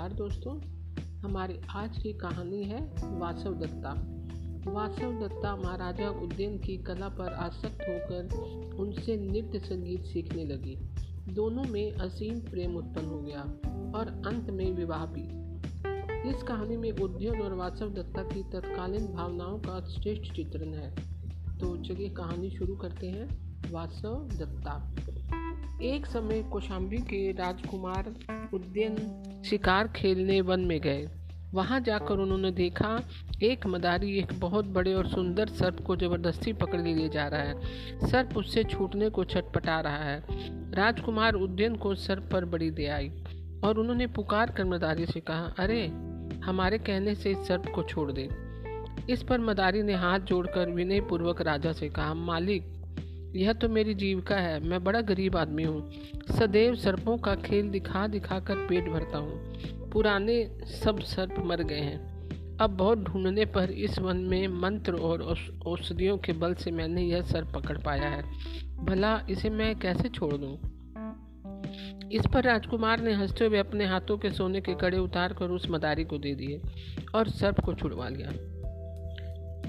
नमस्कार दोस्तों। हमारी आज की कहानी है वासव दत्ता। वासव दत्ता महाराजा उद्यन की कला पर आसक्त होकर उनसे नृत्य संगीत सीखने लगी। दोनों में असीम प्रेम उत्पन्न हो गया और अंत में विवाह भी। इस कहानी में उद्यन और वासव दत्ता की तत्कालीन भावनाओं का श्रेष्ठ चित्रण है। तो चलिए कहानी शुरू करते हैं। वासव दत्ता। एक समय कौशाम्बी के राजकुमार उद्यन शिकार खेलने वन में गए। वहाँ जाकर उन्होंने देखा, एक मदारी एक बहुत बड़े और सुंदर सर्प को ज़बरदस्ती पकड़ लिए जा रहा है। सर्प उससे छूटने को छटपटा रहा है। राजकुमार उद्यन को सर्प पर बड़ी दया आई और उन्होंने पुकार कर मदारी से कहा, अरे, हमारे कहने से इस सर्प को छोड़ दे। इस पर मदारी ने हाथ जोड़कर विनय पूर्वक राजा से कहा, मालिक यह तो मेरी जीविका है। मैं बड़ा गरीब आदमी हूँ। सदैव सर्पों का खेल दिखा दिखा कर पेट भरता हूँ। पुराने सब सर्प मर गए हैं। अब बहुत ढूँढने पर इस वन में मंत्र और औषधियों के बल से मैंने यह सर्प पकड़ पाया है। भला इसे मैं कैसे छोड़ दूँ? इस पर राजकुमार ने हँसते हुए अपने हाथों के सोने के कड़े उतार कर उस मदारी को दे दिए और सर्प को छुड़वा लिया।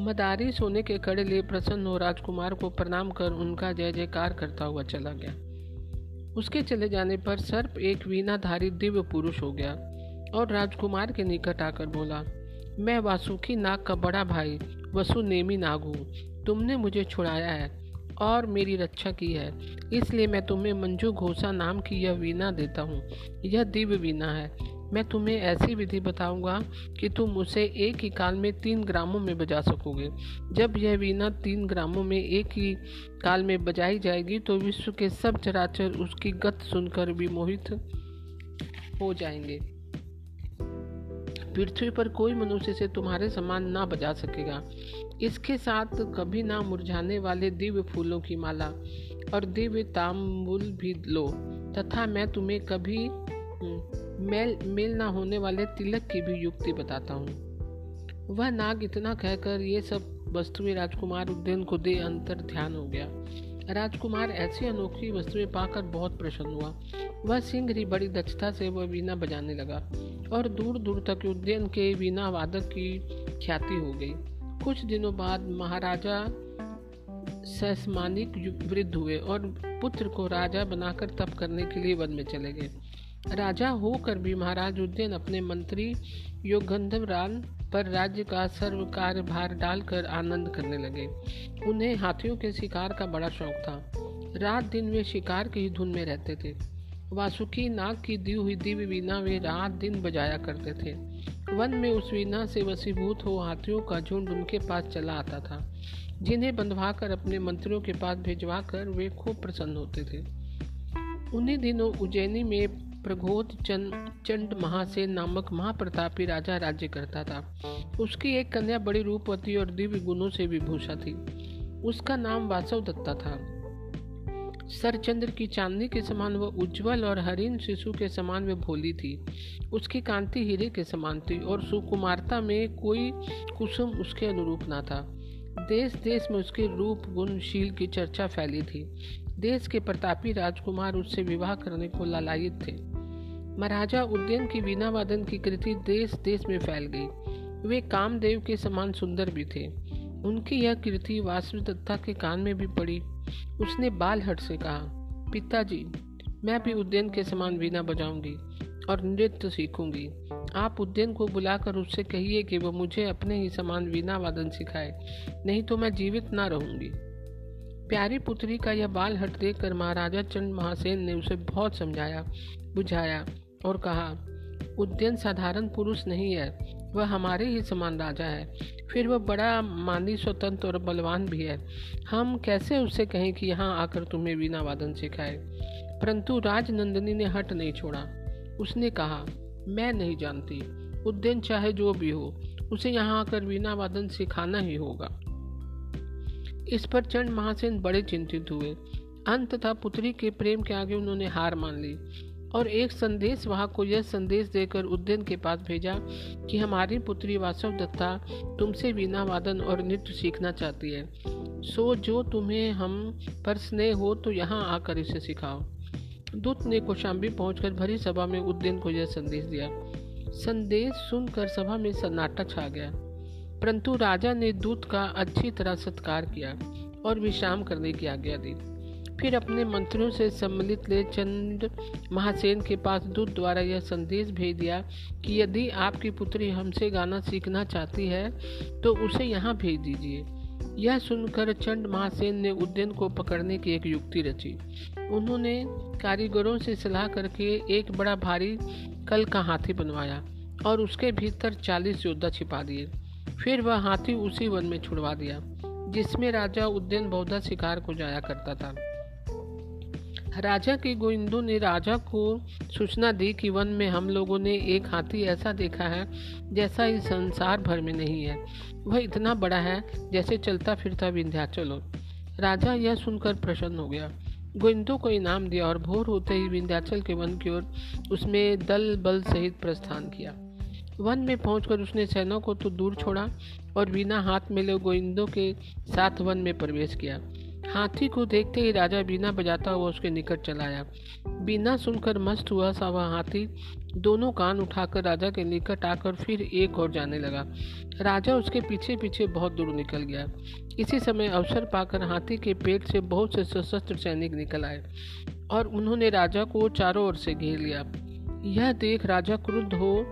मदारी सोने के कड़े लिए प्रसन्न हो राजकुमार को प्रणाम कर उनका जय जयकार करता हुआ चला गया। उसके चले जाने पर सर्प एक वीणाधारी दिव्य पुरुष हो गया और राजकुमार के निकट आकर बोला, मैं वासुकी नाग का बड़ा भाई वसु नेमी नाग हूँ। तुमने मुझे छुड़ाया है और मेरी रक्षा की है। इसलिए मैं तुम्हें मंजू घोषा नाम की यह वीणा देता हूँ। यह दिव्य वीणा है। मैं तुम्हें ऐसी विधि बताऊँगा कि तुम उसे एक ही काल में तीन ग्रामों में बजा सकोगे। जब यह वीणा तीन ग्रामों में एक ही काल में बजाई जाएगी तो विश्व के सब चराचर उसकी गत सुनकर विमोहित हो जाएँगे। पृथ्वी पर कोई मनुष्य से तुम्हारे समान ना बजा सकेगा। इसके साथ कभी ना मुरझाने वाले दिव्य फूलों की माला और दिव्य तांबुल भी लो, तथा मैं तुम्हें कभी मेल मेल ना होने वाले तिलक की भी युक्ति बताता हूँ। वह नाग इतना कहकर ये सब वस्तुएँ राजकुमार उद्यन को दे अंतर ध्यान हो गया। राजकुमार ऐसी अनोखी वस्तुएँ पाकर बहुत प्रसन्न हुआ। वह सिंह ही बड़ी दक्षता से वह वीणा बजाने लगा और दूर दूर तक उद्यन के वीणा वादक की ख्याति हो गई। कुछ दिनों बाद महाराजा सैसमानिक वृद्ध हुए और पुत्र को राजा बनाकर तप करने के लिए वन में चले गए। राजा होकर भी महाराज उद्यन अपने मंत्री योगंधव रान पर राज्य का सर्व कार्य भार डालकर आनंद करने लगे। उन्हें हाथियों के शिकार का बड़ा शौक था। रात दिन वे शिकार की ही धुन में रहते थे। वासुकी नाग की दी हुई दिव्य वीणा वे रात दिन बजाया करते थे। वन में उस वीणा से वसीभूत हो हाथियों का झुंड उनके पास चला आता था। जिन्हें बंधवा कर अपने मंत्रियों के पास भिजवा कर वे खूब प्रसन्न होते थे। उन्हीं दिनों उज्जैनी में प्रघोत चंड महासेन नामक महाप्रतापी राजा राज्य करता था। उसकी एक कन्या बड़ी रूपवती और दिव्य गुणों से विभूषा थी। उसका नाम वासव दत्ता था। सरचंद्र की चांदनी के समान वह उज्जवल और हरिन शिशु के समान वह भोली थी। उसकी कांति हीरे के समान थी और सुकुमारता में कोई कुसुम उसके अनुरूप ना था। देश देश में उसके रूप गुणशील की चर्चा फैली थी। देश के प्रतापी राजकुमार उससे विवाह करने को लालायित थे। महाराजा उद्यन की वीणा वादन की कृति देश देश में फैल गई। वे कामदेव के समान सुंदर भी थे। उनकी यह कृति वासु दत्ता के कान में भी पड़ी। उसने बाल हट से कहा, पिताजी, मैं भी उद्यन के समान वीणा बजाऊँगी और नृत्य सीखूँगी। आप उद्यन को बुलाकर उससे कहिए कि वह मुझे अपने ही समान वीणा वादन सिखाए, नहीं तो मैं जीवित ना रहूँगी। प्यारी पुत्री का यह बाल हट देखकर महाराजा चंद महासेन ने उसे बहुत समझाया, बुझाया और कहा, उद्यन साधारण पुरुष नहीं है। वह हमारे ही समान राजा है। फिर वह बड़ा मानी, स्वतंत्र और बलवान भी है। हम कैसे उससे कहें कि यहाँ आकर तुम्हें वीणा वादन सिखाए? परंतु राजनंदिनी ने हट नहीं छोड़ा। उसने कहा, मैं नहीं जानती। उद्यन चाहे जो भी हो, उसे यहाँ आकर वीणा वादन सिखाना ही होगा। इस पर चंड महासेन बड़े चिंतित हुए। अंत था पुत्री के प्रेम के आगे उन्होंने हार मान ली। और एक संदेश वहाँ को यह संदेश देकर उद्यन के पास भेजा कि हमारी पुत्री वासव दत्ता तुमसे वीणा वादन और नृत्य सीखना चाहती है। सो जो तुम्हें हम पर स्नेह हो तो यहाँ आकर इसे सिखाओ। दूत ने कौशाम्बी पहुंचकर भरी सभा में उद्यन को यह संदेश दिया। संदेश सुनकर सभा में सन्नाटा छा गया। परंतु राजा ने दूत का अच्छी तरह सत्कार किया और विश्राम करने की आज्ञा दी। फिर अपने मंत्रियों से सम्मिलित ले चंद महासेन के पास दूत द्वारा यह संदेश भेज दिया कि यदि आपकी पुत्री हमसे गाना सीखना चाहती है तो उसे यहाँ भेज दीजिए। यह सुनकर चंड महासेन ने उद्यन को पकड़ने की एक युक्ति रची। उन्होंने कारीगरों से सलाह करके एक बड़ा भारी कल का हाथी बनवाया और उसके भीतर चालीस योद्धा छिपा दिए। फिर वह हाथी उसी वन में छुड़वा दिया, जिसमें राजा उद्यन बहुधा शिकार को जाया करता था। राजा के गोविंदो ने राजा को सूचना दी कि वन में हम लोगों ने एक हाथी ऐसा देखा है, जैसा इस संसार भर में नहीं है। वह इतना बड़ा है, जैसे चलता फिरता विंध्याचल हो राजा यह सुनकर प्रसन्न हो गया। गोविंदो को इनाम दिया और भोर होते ही विंध्याचल के वन की ओर उसमें दल बल सहित प्रस्थान किया। वन में पहुंचकर उसने सैनों को तो दूर छोड़ा और बिना हाथ मिले गोविंदो के साथ वन में प्रवेश किया। हाथी को देखते ही राजा बीना बजाता हुआ उसके निकट चलाया बीना सुनकर मस्त हुआ सा वह हाथी। दोनों कान उठाकर राजा के निकट आकर फिर एक और जाने लगा। राजा उसके पीछे पीछे बहुत दूर निकल गया। इसी समय अवसर पाकर हाथी के पेट से बहुत से सशस्त्र सैनिक निकल आए और उन्होंने राजा को चारों ओर से घेर लिया। यह देख राजा क्रुद्ध हो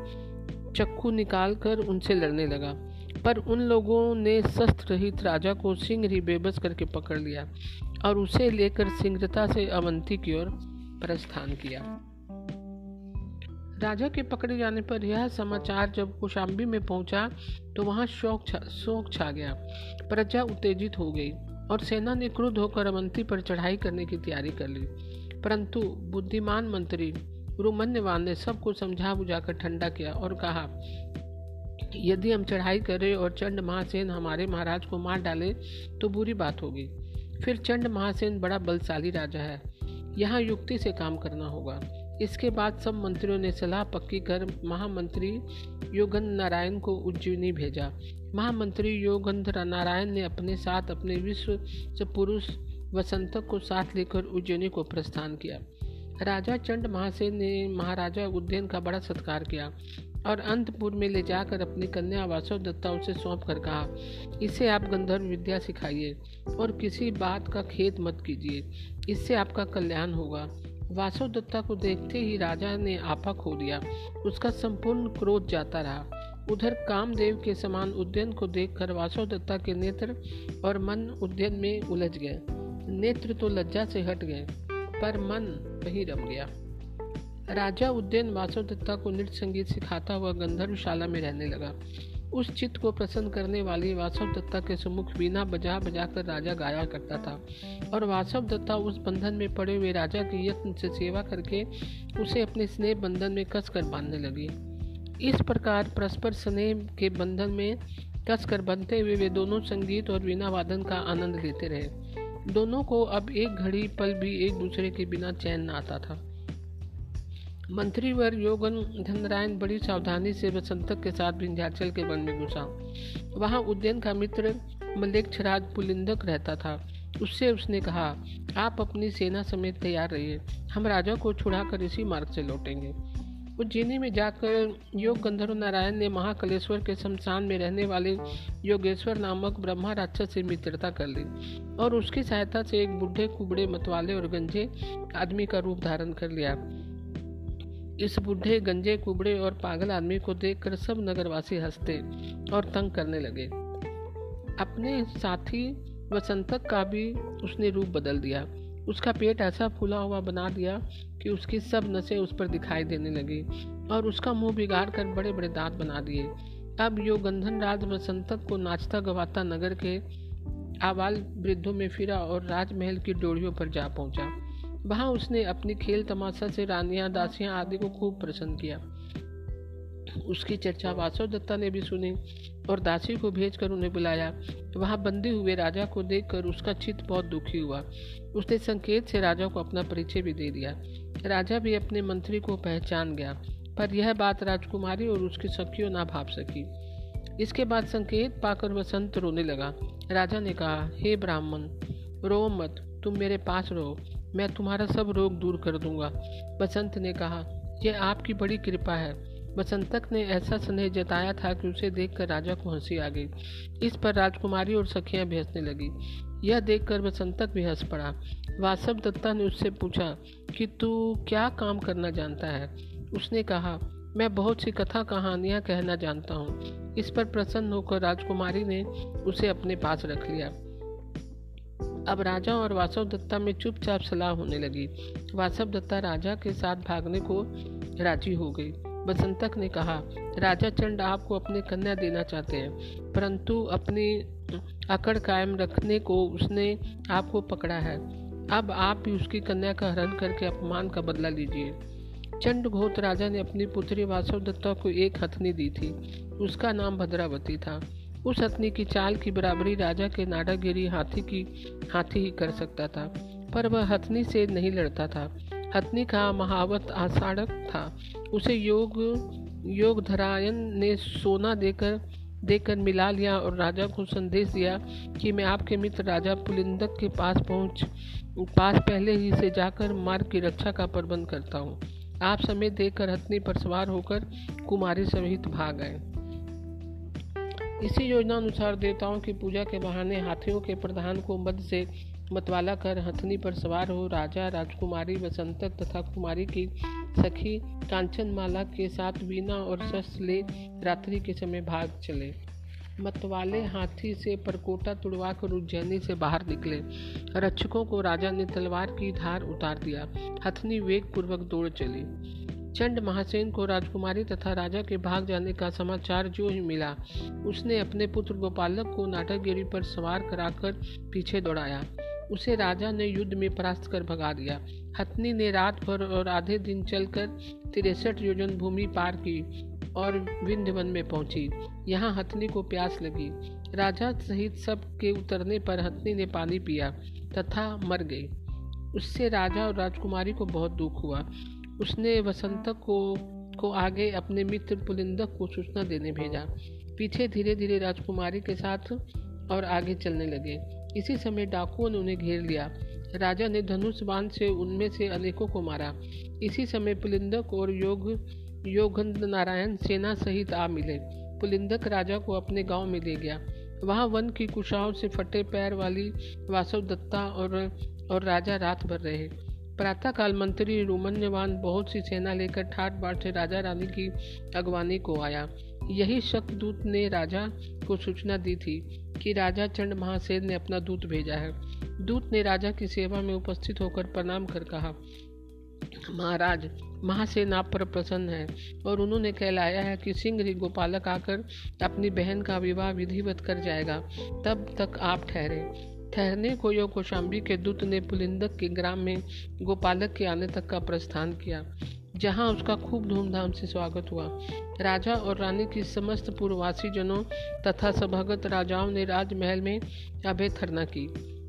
चक्कू निकालकर उनसे लड़ने लगा। पर उन लोगों ने शस्त्र रहित राजा को सिंह ही बेबस करके पकड़ लिया और उसे लेकर सिंहता से अवंती की ओर प्रस्थान किया। राजा के पकड़े जाने पर यह समाचार जब कौशाम्बी में पहुँचा तो वहाँ शोक छा, शोक छा गया। प्रजा उत्तेजित हो गई और सेना ने क्रुद्ध होकर अवंती पर चढ़ाई करने की तैयारी कर ली। परंतु बुद्धिमान मंत्री रुमन्यवान ने सबको समझा बुझाकर ठंडा किया और कहा यदि हम चढ़ाई करें और चंड महासेन हमारे महाराज को मार डाले तो बुरी बात होगी। फिर चंड महासेन बड़ा बलशाली राजा है। यहाँ युक्ति से काम करना होगा। इसके बाद सब मंत्रियों ने सलाह पक्की कर महामंत्री योगेंद्र नारायण को उज्जैनी भेजा। महामंत्री योगेंद्र नारायण ने अपने साथ अपने विश्व से पुरुष वसंतक को साथ लेकर उज्जैनी को प्रस्थान किया। राजा चंड महासेन ने महाराजा उद्यन का बड़ा सत्कार किया। और अंतपुर में ले जाकर अपनी कन्या वासव दत्ता उसे सौंप कर कहा, इसे आप गंधर्व विद्या सिखाइए और किसी बात का खेत मत कीजिए। इससे आपका कल्याण होगा वासव दत्ता को देखते ही राजा ने आपा खो दिया। उसका संपूर्ण क्रोध जाता रहा। उधर कामदेव के समान उद्यन को देखकर वासव दत्ता के नेत्र और मन उद्यन में उलझ गए। नेत्र तो लज्जा से हट गए, पर मन वही रम गया। राजा उद्यन वासव दत्ता को नृत्य संगीत सिखाता हुआ गंधर्वशाला में रहने लगा। उस चित्त को प्रसन्न करने वाली वासव दत्ता के सम्मुख बिना बजा बजा कर राजा गाया करता था। और वासव दत्ता उस बंधन में पड़े हुए राजा के यत्न से सेवा करके उसे अपने स्नेह बंधन में कस कर बांधने लगी। इस प्रकार परस्पर स्नेह के बंधन में कस कर बंधते हुए वे दोनों संगीत और वीणा वादन का आनंद लेते रहे। दोनों को अब एक घड़ी पल भी एक दूसरे के बिना चैन न आता था। मंत्रीवर योगन धनरायन बड़ी सावधानी से वसंतक के साथ विंध्याचल के वन में घुसा। वहाँ उद्यन का मित्र मलेक्षराज पुलिंदक रहता था। उससे उसने कहा, आप अपनी सेना समेत तैयार रहिए। हम राजा को छुड़ाकर इसी मार्ग से लौटेंगे। उज्जैनी में जाकर योग गंधर्व नारायण ने महाकलेश्वर के शमशान में रहने वाले योगेश्वर नामक ब्रह्मा राक्षस से मित्रता कर ली और उसकी सहायता से एक बुढ़े कुबड़े मतवाले और गंजे आदमी का रूप धारण कर लिया। इस बूढ़े, गंजे, कुबड़े और पागल आदमी को देखकर सब नगरवासी हँसते और तंग करने लगे। अपने साथी वसंतक का भी उसने रूप बदल दिया। उसका पेट ऐसा फूला हुआ बना दिया कि उसकी सब नसें उस पर दिखाई देने लगी और उसका मुँह बिगाड़ कर बड़े बड़े दांत बना दिए। अब यो गंधन राज वसंतक को नाचता गवाता नगर के आवाल वृद्धों में फिरा और राजमहल की डोरियों पर जा पहुँचा। वहाँ उसने अपनी खेल तमाशा से रानियाँ, दासियाँ आदि को खूब प्रसन्न किया। उसकी चर्चा वासव दत्ता ने भी सुनी और दासी को भेजकर उन्हें बुलाया। वहाँ बंदी हुए राजा को देखकर उसका चित्त बहुत दुखी हुआ। उसने संकेत से राजा को अपना परिचय भी दे दिया। राजा भी अपने मंत्री को पहचान गया, पर यह बात राजकुमारी और उसकी सखियों ना भाप सकी। इसके बाद संकेत पाकर वसंत रोने लगा। राजा ने कहा, हे ब्राह्मण रो मत, तुम मेरे पास रहो। मैं तुम्हारा सब रोग दूर कर दूँगा। बसंत ने कहा, यह आपकी बड़ी कृपा है। बसंतक ने ऐसा स्नेह जताया था कि उसे देखकर राजा को हँसी आ गई। इस पर राजकुमारी और सखियाँ भी हंसने लगी। यह देखकर बसंतक भी हंस पड़ा। वासव दत्ता ने उससे पूछा, कि तू क्या काम करना जानता है? उसने कहा, मैं बहुत सी कथा कहानियाँ कहना जानता हूँ। इस पर प्रसन्न होकर राजकुमारी ने उसे अपने पास रख लिया। अब राजा और वासव दत्ता में चुपचाप सलाह होने लगी। वासव दत्ता राजा के साथ भागने को राज़ी हो गई। बसंतक ने कहा, राजा चंड आपको अपनी कन्या देना चाहते हैं, परंतु अपनी अकड़ कायम रखने को उसने आपको पकड़ा है। अब आप भी उसकी कन्या का हरण करके अपमान का बदला लीजिए। चंड घोत राजा ने अपनी पुत्री वासव दत्ता को एक हथनी दी थी। उसका नाम भद्रावती था। उस हथनी की चाल की बराबरी राजा के नाडागिरी हाथी की हाथी ही कर सकता था, पर वह हथनी से नहीं लड़ता था। हथनी का महावत आषाढ़क था। उसे योग योग धरायन ने सोना देकर देकर मिला लिया और राजा को संदेश दिया कि मैं आपके मित्र राजा पुलिंदक के पास पहुँच, पास पहले ही से जाकर मार्ग की रक्षा का प्रबंध करता हूँ। आप समय देकर हथनी पर सवार होकर कुमारी सहित भाग गए इसी योजना अनुसार देवताओं की पूजा के बहाने हाथियों के प्रधान को मध्य से मतवाला कर हथनी पर सवार हो राजा, राजकुमारी वसंतक तथा कुमारी की सखी कांचनमाला के साथ वीणा और शस्त्र ले रात्रि के समय भाग चले। मतवाले हाथी से परकोटा तुड़वा कर उज्जैनी से बाहर निकले। रक्षकों को राजा ने तलवार की धार उतार दिया। हथनी वेग पूर्वक दौड़ चली। चंड महासेन को राजकुमारी तथा राजा के भाग जाने का समाचार जो ही मिला, उसने अपने पुत्र गोपालक को नाटकगिरी पर सवार कराकर पीछे दौड़ाया। उसे राजा ने युद्ध में परास्त कर भगा दिया। हथनी ने रात भर और आधे दिन चलकर तिरसठ योजन भूमि पार की और विंध्यवन में पहुँची। यहाँ हथनी को प्यास लगी। राजा सहित सब के उतरने पर हथनी ने पानी पिया तथा मर गई। उससे राजा और राजकुमारी को बहुत दुख हुआ। उसने वसंतक को को आगे अपने मित्र पुलिंदक को सूचना देने भेजा। पीछे धीरे धीरे राजकुमारी के साथ और आगे चलने लगे। इसी समय डाकुओं ने उन्हें घेर लिया। राजा ने धनुष बाँध से उनमें से अनेकों को मारा। इसी समय पुलिंदक और योग योगंद नारायण सेना सहित आ मिले। पुलिंदक राजा को अपने गाँव में ले गया। वहाँ वन की कुशाओं से फटे पैर वाली वासव दत्ता और और राजा रात भर रहे। प्रातःकाल मंत्री रोमन्यवान बहुत सी सेना लेकर ठाट बाट से राजा रानी की अगवानी को आया। यही शक्दूत ने राजा को सूचना दी थी कि राजा चंड महासेन ने अपना दूत भेजा है। दूत ने राजा की सेवा में उपस्थित होकर प्रणाम कर कहा, महाराज, महासेन आप पर प्रसन्न है और उन्होंने कहलाया है कि सिंह ही गोपालक आकर अपनी बहन का विवाह विधिवत कर जाएगा। तब तक आप ठहरे। ठहरने को यो कौशाम्बी के दूत ने पुलिंदक के ग्राम में गोपालक के आने तक का प्रस्थान किया, जहाँ उसका खूब धूमधाम से स्वागत हुआ। राजा और रानी की समस्त पूर्ववासी जनों तथा सभागत राजाओं ने राजमहल में अभय थरना की।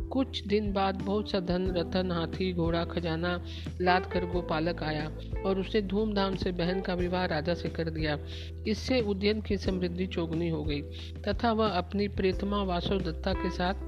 कुछ दिन बाद बहुत सा धन, रतन, हाथी, घोड़ा, खजाना लाद कर गोपालक आया और उसने धूमधाम से बहन का विवाह राजा से कर दिया। इससे उद्यन की समृद्धि चौगनी हो गई, तथा वह अपनी प्रेतमा वासव दत्ता के साथ